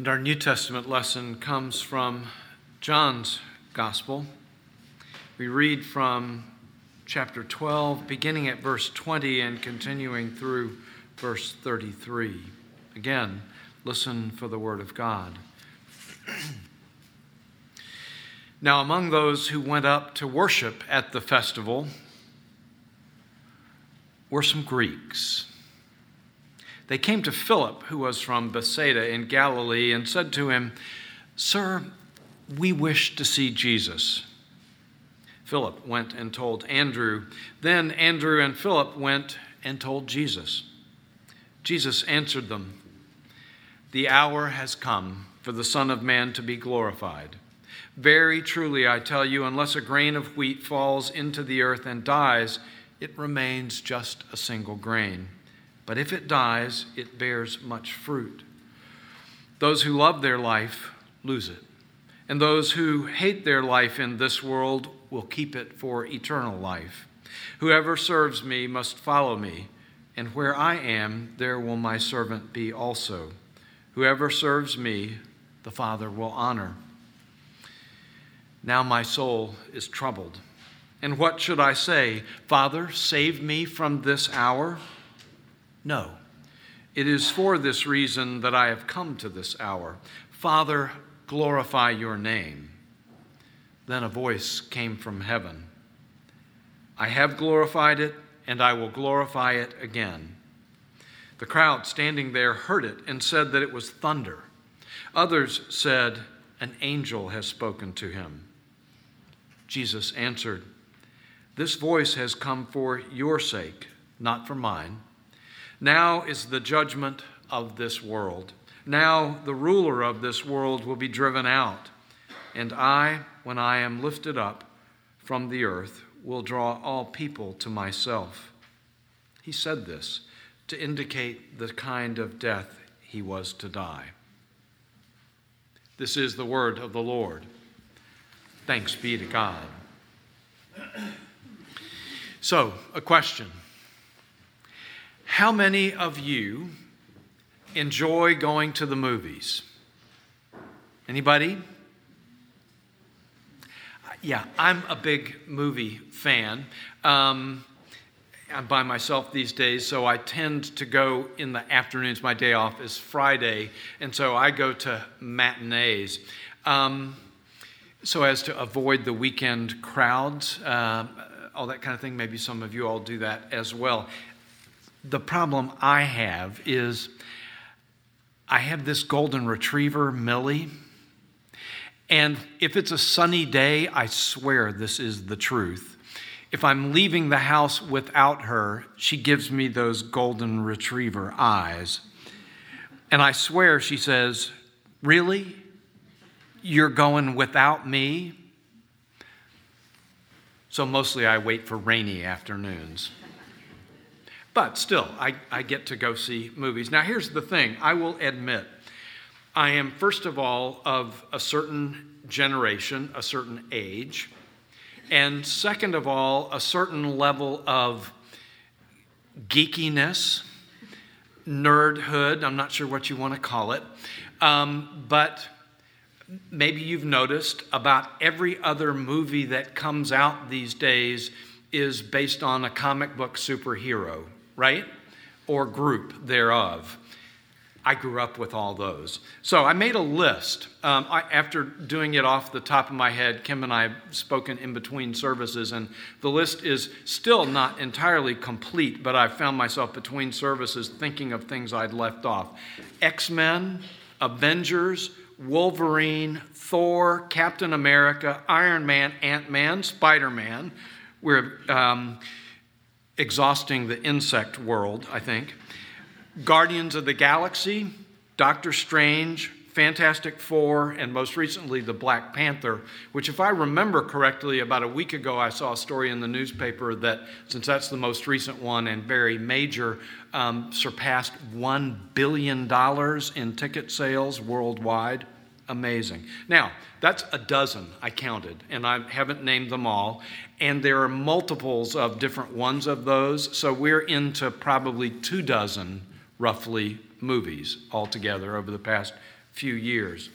And our New Testament lesson comes from John's Gospel. We read from chapter 12, beginning at verse 20 and continuing through verse 33. Again, listen for the Word of God. now, among those who went up to worship at the festival were some Greeks. They came to Philip, who was from Bethsaida in Galilee, and said to him, Sir, we wish to see Jesus. Philip went and told Andrew. Then Andrew and Philip went and told Jesus. Jesus answered them, The hour has come for the Son of Man to be glorified. Very truly, I tell you, unless a grain of wheat falls into the earth and dies, it remains just a single grain. But if it dies, it bears much fruit. Those who love their life lose it, and those who hate their life in this world will keep it for eternal life. Whoever serves me must follow me, and where I am, there will my servant be also. Whoever serves me, the Father will honor. Now my soul is troubled. And what should I say? Father, save me from this hour? No. It is for this reason that I have come to this hour. Father, glorify your name. Then a voice came from heaven I have glorified it, and I will glorify it again. The crowd standing there heard it and said that it was thunder. Others said, An angel has spoken to him. Jesus answered, This voice has come for your sake, not for mine. Now is the judgment of this world. Now the ruler of this world will be driven out. And I, when I am lifted up from the earth, will draw all people to myself. He said this to indicate the kind of death he was to die. This is the word of the Lord. Thanks be to God. So, a question. How many of you enjoy going to the movies? Anybody? Yeah, I'm a big movie fan. Um, I'm by myself these days, so I tend to go in the afternoons. My day off is Friday, and so I go to matinees. Um, so as to avoid the weekend crowds, uh, all that kind of thing. Maybe some of you all do that as well the problem I have is I have this golden retriever, Millie. And if it's a sunny day, I swear this is the truth. If I'm leaving the house without her, she gives me those golden retriever eyes. And I swear she says, Really? You're going without me? So mostly I wait for rainy afternoons. But still, I, I get to go see movies. Now, here's the thing I will admit, I am, first of all, of a certain generation, a certain age, and second of all, a certain level of geekiness, nerdhood. I'm not sure what you want to call it. Um, but maybe you've noticed about every other movie that comes out these days is based on a comic book superhero right? Or group thereof. I grew up with all those. So I made a list. Um, I, after doing it off the top of my head, Kim and I have spoken in between services, and the list is still not entirely complete, but I found myself between services thinking of things I'd left off X Men, Avengers, Wolverine, Thor, Captain America, Iron Man, Ant Man, Spider Man. We're. Um, exhausting the insect world, I think. Guardians of the Galaxy, Doctor Strange, Fantastic Four, and most recently, The Black Panther, which, if I remember correctly, about a week ago I saw a story in the newspaper that, since that's the most recent one and very major, um, surpassed $1 billion in ticket sales worldwide. Amazing. Now, that's a dozen I counted, and I haven't named them all. And there are multiples of different ones of those, so we're into probably two dozen, roughly, movies altogether over the past few years.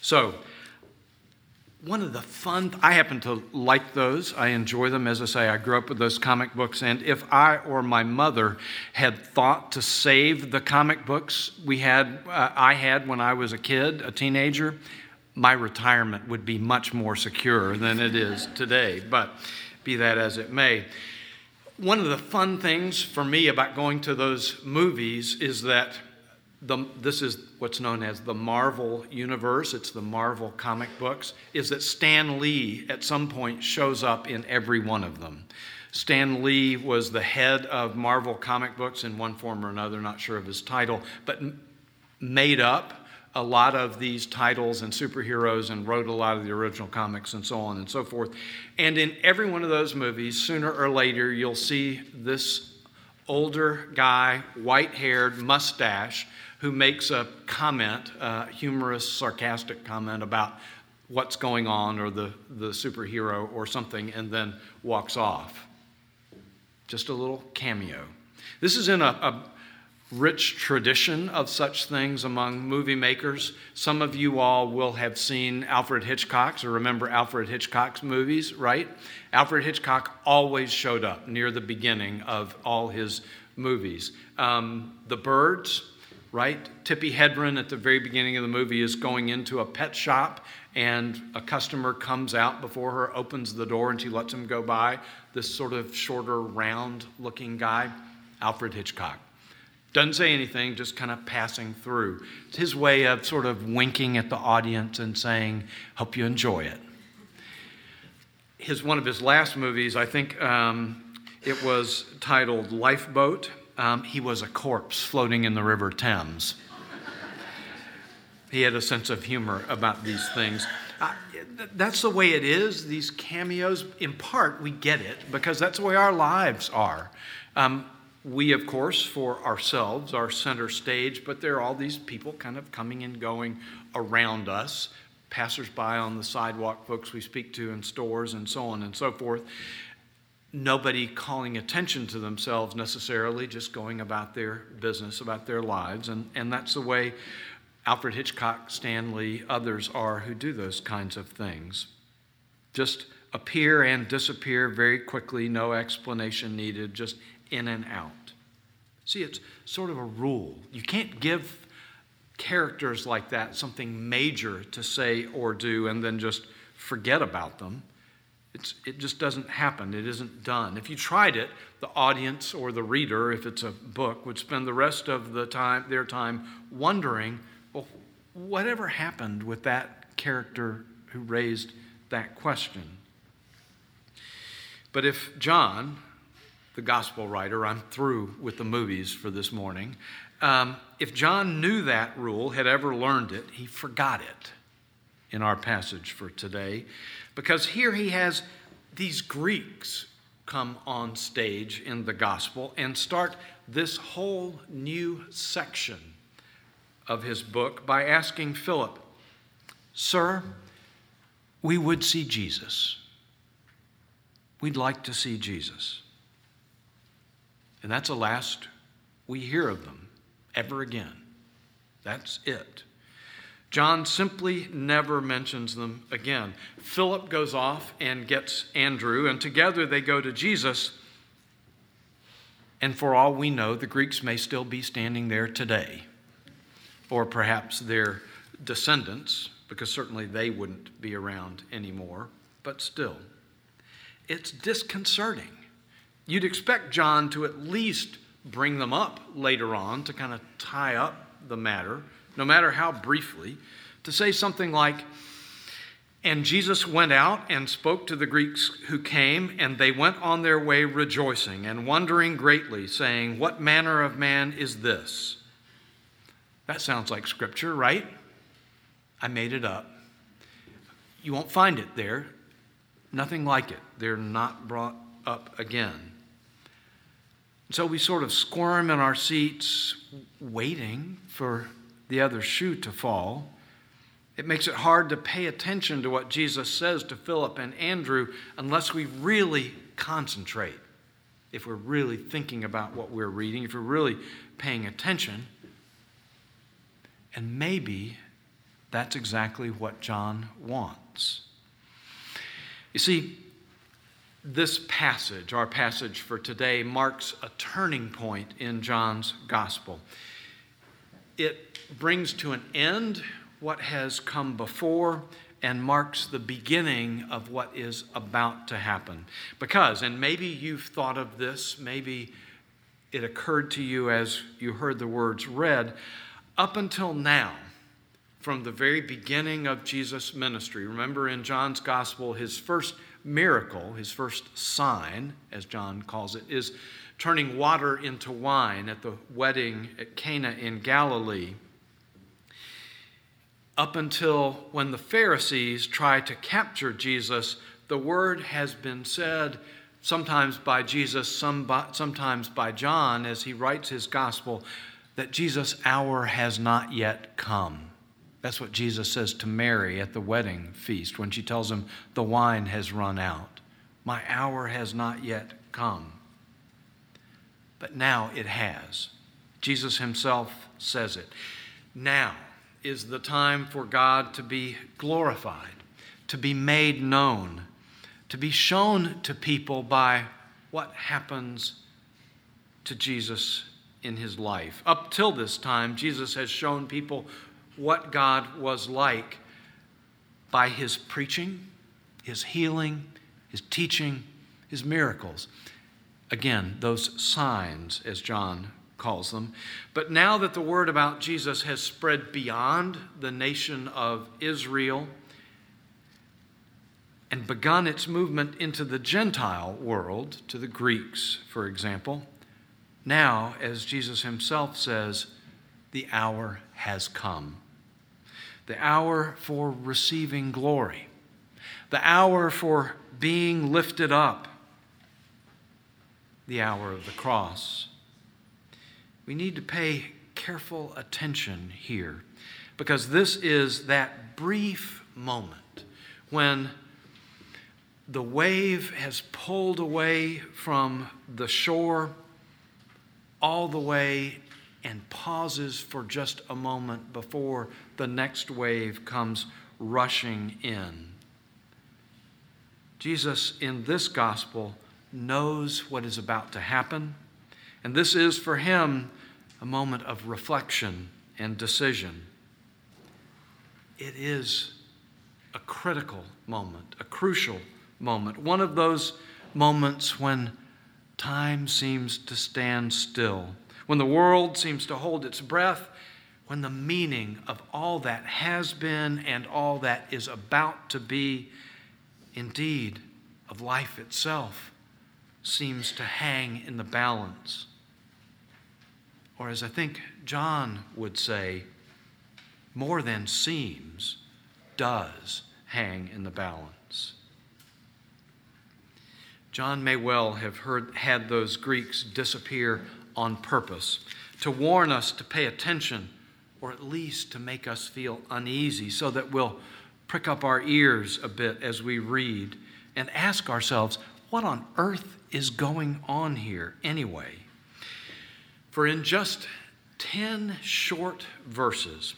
So, one of the fun, I happen to like those. I enjoy them. As I say, I grew up with those comic books. And if I or my mother had thought to save the comic books we had, uh, I had when I was a kid, a teenager, my retirement would be much more secure than it is today. But be that as it may. One of the fun things for me about going to those movies is that the, this is what's known as the Marvel universe, it's the Marvel comic books, is that Stan Lee at some point shows up in every one of them. Stan Lee was the head of Marvel comic books in one form or another, not sure of his title, but made up a lot of these titles and superheroes and wrote a lot of the original comics and so on and so forth. And in every one of those movies, sooner or later, you'll see this older guy, white haired, mustache, who makes a comment, a humorous, sarcastic comment about what's going on or the, the superhero or something, and then walks off. Just a little cameo. This is in a, a rich tradition of such things among movie makers. Some of you all will have seen Alfred Hitchcock's or remember Alfred Hitchcock's movies, right? Alfred Hitchcock always showed up near the beginning of all his movies. Um, the Birds, right? Tippi Hedren at the very beginning of the movie is going into a pet shop and a customer comes out before her, opens the door, and she lets him go by. This sort of shorter, round looking guy, Alfred Hitchcock. Doesn't say anything, just kind of passing through. It's his way of sort of winking at the audience and saying, Hope you enjoy it. His, one of his last movies, I think um, it was titled Lifeboat um, he was a corpse floating in the River Thames. he had a sense of humor about these things. Uh, that's the way it is, these cameos. In part, we get it because that's the way our lives are. Um, we, of course, for ourselves, are center stage, but there are all these people kind of coming and going around us passersby on the sidewalk, folks we speak to in stores, and so on and so forth nobody calling attention to themselves necessarily, just going about their business, about their lives. And, and that's the way Alfred Hitchcock, Stan Lee, others are who do those kinds of things. Just appear and disappear very quickly, no explanation needed, just in and out. See, it's sort of a rule. You can't give characters like that something major to say or do and then just forget about them. It's, it just doesn't happen. It isn't done. If you tried it, the audience or the reader, if it's a book, would spend the rest of the time, their time wondering, well, whatever happened with that character who raised that question? But if John, the gospel writer, I'm through with the movies for this morning, um, if John knew that rule, had ever learned it, he forgot it in our passage for today. Because here he has these Greeks come on stage in the gospel and start this whole new section of his book by asking Philip, Sir, we would see Jesus. We'd like to see Jesus. And that's the last we hear of them ever again. That's it. John simply never mentions them again. Philip goes off and gets Andrew, and together they go to Jesus. And for all we know, the Greeks may still be standing there today, or perhaps their descendants, because certainly they wouldn't be around anymore, but still. It's disconcerting. You'd expect John to at least bring them up later on to kind of tie up the matter no matter how briefly, to say something like, and Jesus went out and spoke to the Greeks who came, and they went on their way rejoicing and wondering greatly, saying, What manner of man is this? That sounds like scripture, right? I made it up. You won't find it there. Nothing like it. They're not brought up again. So we sort of squirm in our seats, waiting for the other shoe to fall. It makes it hard to pay attention to what Jesus says to Philip and Andrew unless we really concentrate. If we're really thinking about what we're reading, if we're really paying attention. And maybe that's exactly what John wants. You see, this passage, our passage for today, marks a turning point in John's gospel. It brings to an end what has come before and marks the beginning of what is about to happen. Because, and maybe you've thought of this, maybe it occurred to you as you heard the words read, up until now, from the very beginning of Jesus' ministry, remember in John's gospel, his first miracle, his first sign, as John calls it, is turning water into wine at the wedding at Cana in Galilee up until when the Pharisees try to capture Jesus, the word has been said sometimes by Jesus, some by, sometimes by John as he writes his gospel, that Jesus' hour has not yet come. That's what Jesus says to Mary at the wedding feast when she tells him, The wine has run out. My hour has not yet come. But now it has. Jesus himself says it. Now, is the time for God to be glorified, to be made known, to be shown to people by what happens to Jesus in his life. Up till this time, Jesus has shown people what God was like by his preaching, his healing, his teaching, his miracles. Again, those signs, as John calls them. But now that the word about Jesus has spread beyond the nation of Israel and begun its movement into the Gentile world, to the Greeks, for example, now, as Jesus himself says, the hour has come. The hour for receiving glory, the hour for being lifted up, the hour of the cross we need to pay careful attention here because this is that brief moment when the wave has pulled away from the shore all the way and pauses for just a moment before the next wave comes rushing in. Jesus in this gospel knows what is about to happen, and this is for him a moment of reflection and decision. It is a critical moment, a crucial moment, one of those moments when time seems to stand still, when the world seems to hold its breath, when the meaning of all that has been and all that is about to be, indeed, of life itself, seems to hang in the balance or as I think John would say, more than seems, does hang in the balance. John may well have heard, had those Greeks disappear on purpose to warn us to pay attention or at least to make us feel uneasy so that we'll prick up our ears a bit as we read and ask ourselves, what on earth is going on here anyway? For in just 10 short verses,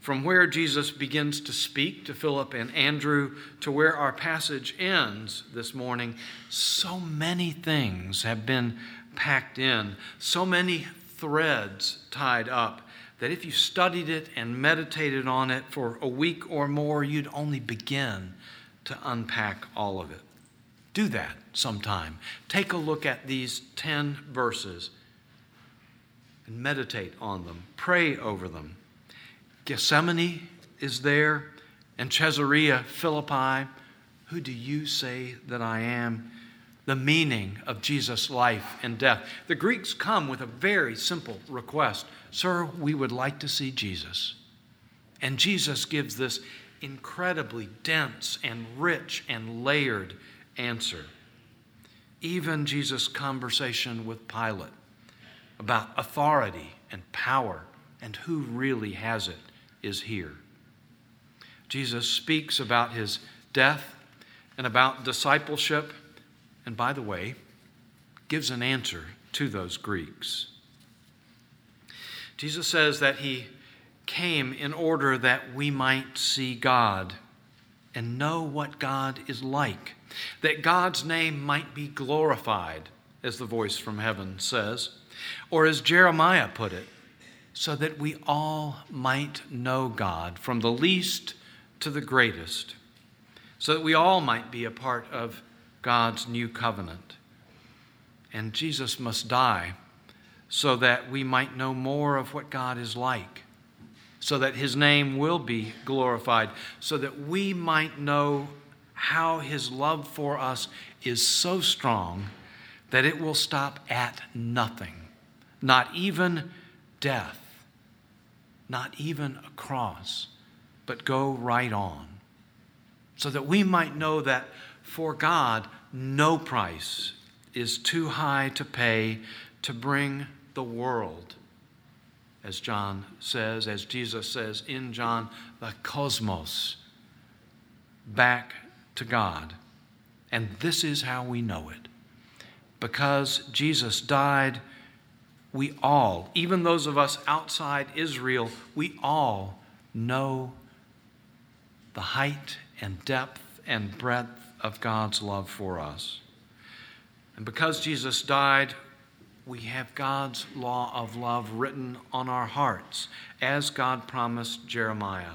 from where Jesus begins to speak to Philip and Andrew to where our passage ends this morning, so many things have been packed in, so many threads tied up, that if you studied it and meditated on it for a week or more, you'd only begin to unpack all of it. Do that sometime. Take a look at these 10 verses and meditate on them, pray over them. Gethsemane is there, and Caesarea Philippi. Who do you say that I am? The meaning of Jesus' life and death. The Greeks come with a very simple request Sir, we would like to see Jesus. And Jesus gives this incredibly dense and rich and layered answer. Even Jesus' conversation with Pilate about authority and power and who really has it is here. Jesus speaks about his death and about discipleship, and by the way, gives an answer to those Greeks. Jesus says that he came in order that we might see God and know what God is like, that God's name might be glorified, as the voice from heaven says, or as Jeremiah put it, so that we all might know God from the least to the greatest, so that we all might be a part of God's new covenant. And Jesus must die so that we might know more of what God is like, so that his name will be glorified, so that we might know how his love for us is so strong that it will stop at nothing, not even death, not even a cross, but go right on, so that we might know that for God, no price is too high to pay to bring the world, as John says, as Jesus says in John, the cosmos, back to God. And this is how we know it. Because Jesus died, we all, even those of us outside Israel, we all know the height and depth and breadth of God's love for us. And because Jesus died, we have God's law of love written on our hearts, as God promised Jeremiah.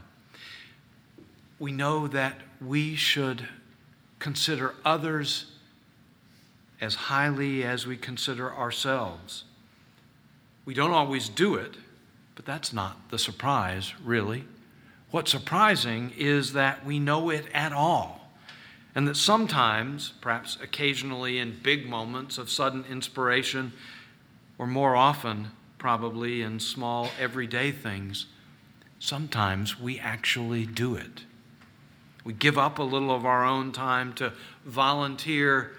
We know that we should consider others as highly as we consider ourselves. We don't always do it, but that's not the surprise, really. What's surprising is that we know it at all, and that sometimes, perhaps occasionally in big moments of sudden inspiration, or more often, probably in small everyday things, sometimes we actually do it. We give up a little of our own time to volunteer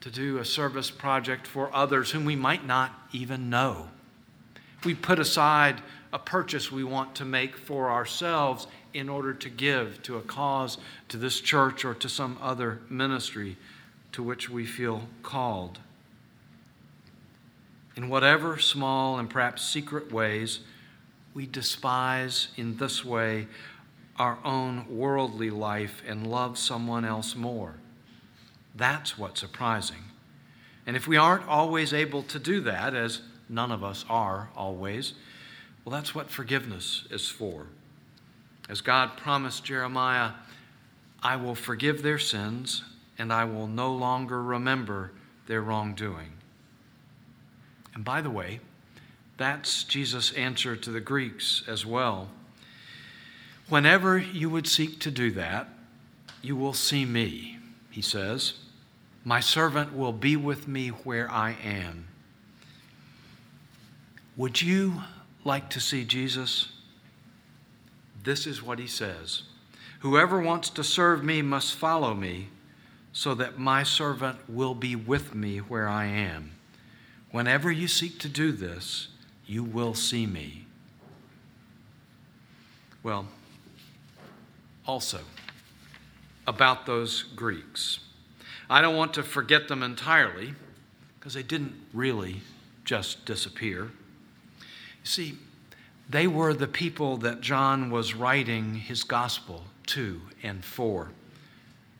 to do a service project for others whom we might not even know. We put aside a purchase we want to make for ourselves in order to give to a cause, to this church, or to some other ministry to which we feel called in whatever small and perhaps secret ways we despise in this way our own worldly life and love someone else more. That's what's surprising. And if we aren't always able to do that, as none of us are always, well, that's what forgiveness is for. As God promised Jeremiah, I will forgive their sins and I will no longer remember their wrongdoing. And by the way, that's Jesus' answer to the Greeks as well. Whenever you would seek to do that, you will see me, he says. My servant will be with me where I am. Would you like to see Jesus? This is what he says Whoever wants to serve me must follow me, so that my servant will be with me where I am. Whenever you seek to do this, you will see me. Well, also, about those Greeks. I don't want to forget them entirely because they didn't really just disappear. You see, they were the people that John was writing his gospel to and for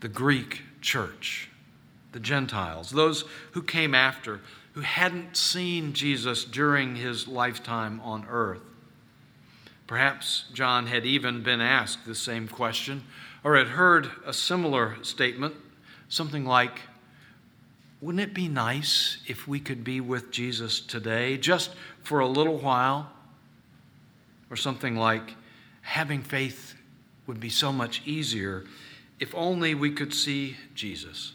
the Greek church, the Gentiles, those who came after, who hadn't seen Jesus during his lifetime on earth. Perhaps John had even been asked the same question or had heard a similar statement, something like, Wouldn't it be nice if we could be with Jesus today, just for a little while? Or something like, Having faith would be so much easier if only we could see Jesus.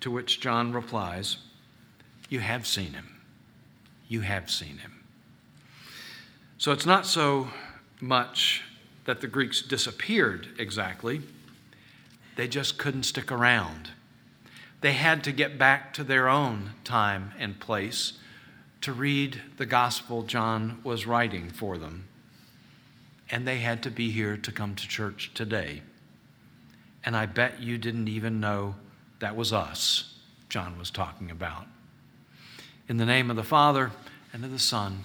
To which John replies, you have seen him. You have seen him. So it's not so much that the Greeks disappeared exactly, they just couldn't stick around. They had to get back to their own time and place to read the gospel John was writing for them. And they had to be here to come to church today. And I bet you didn't even know that was us John was talking about. In the name of the Father, and of the Son,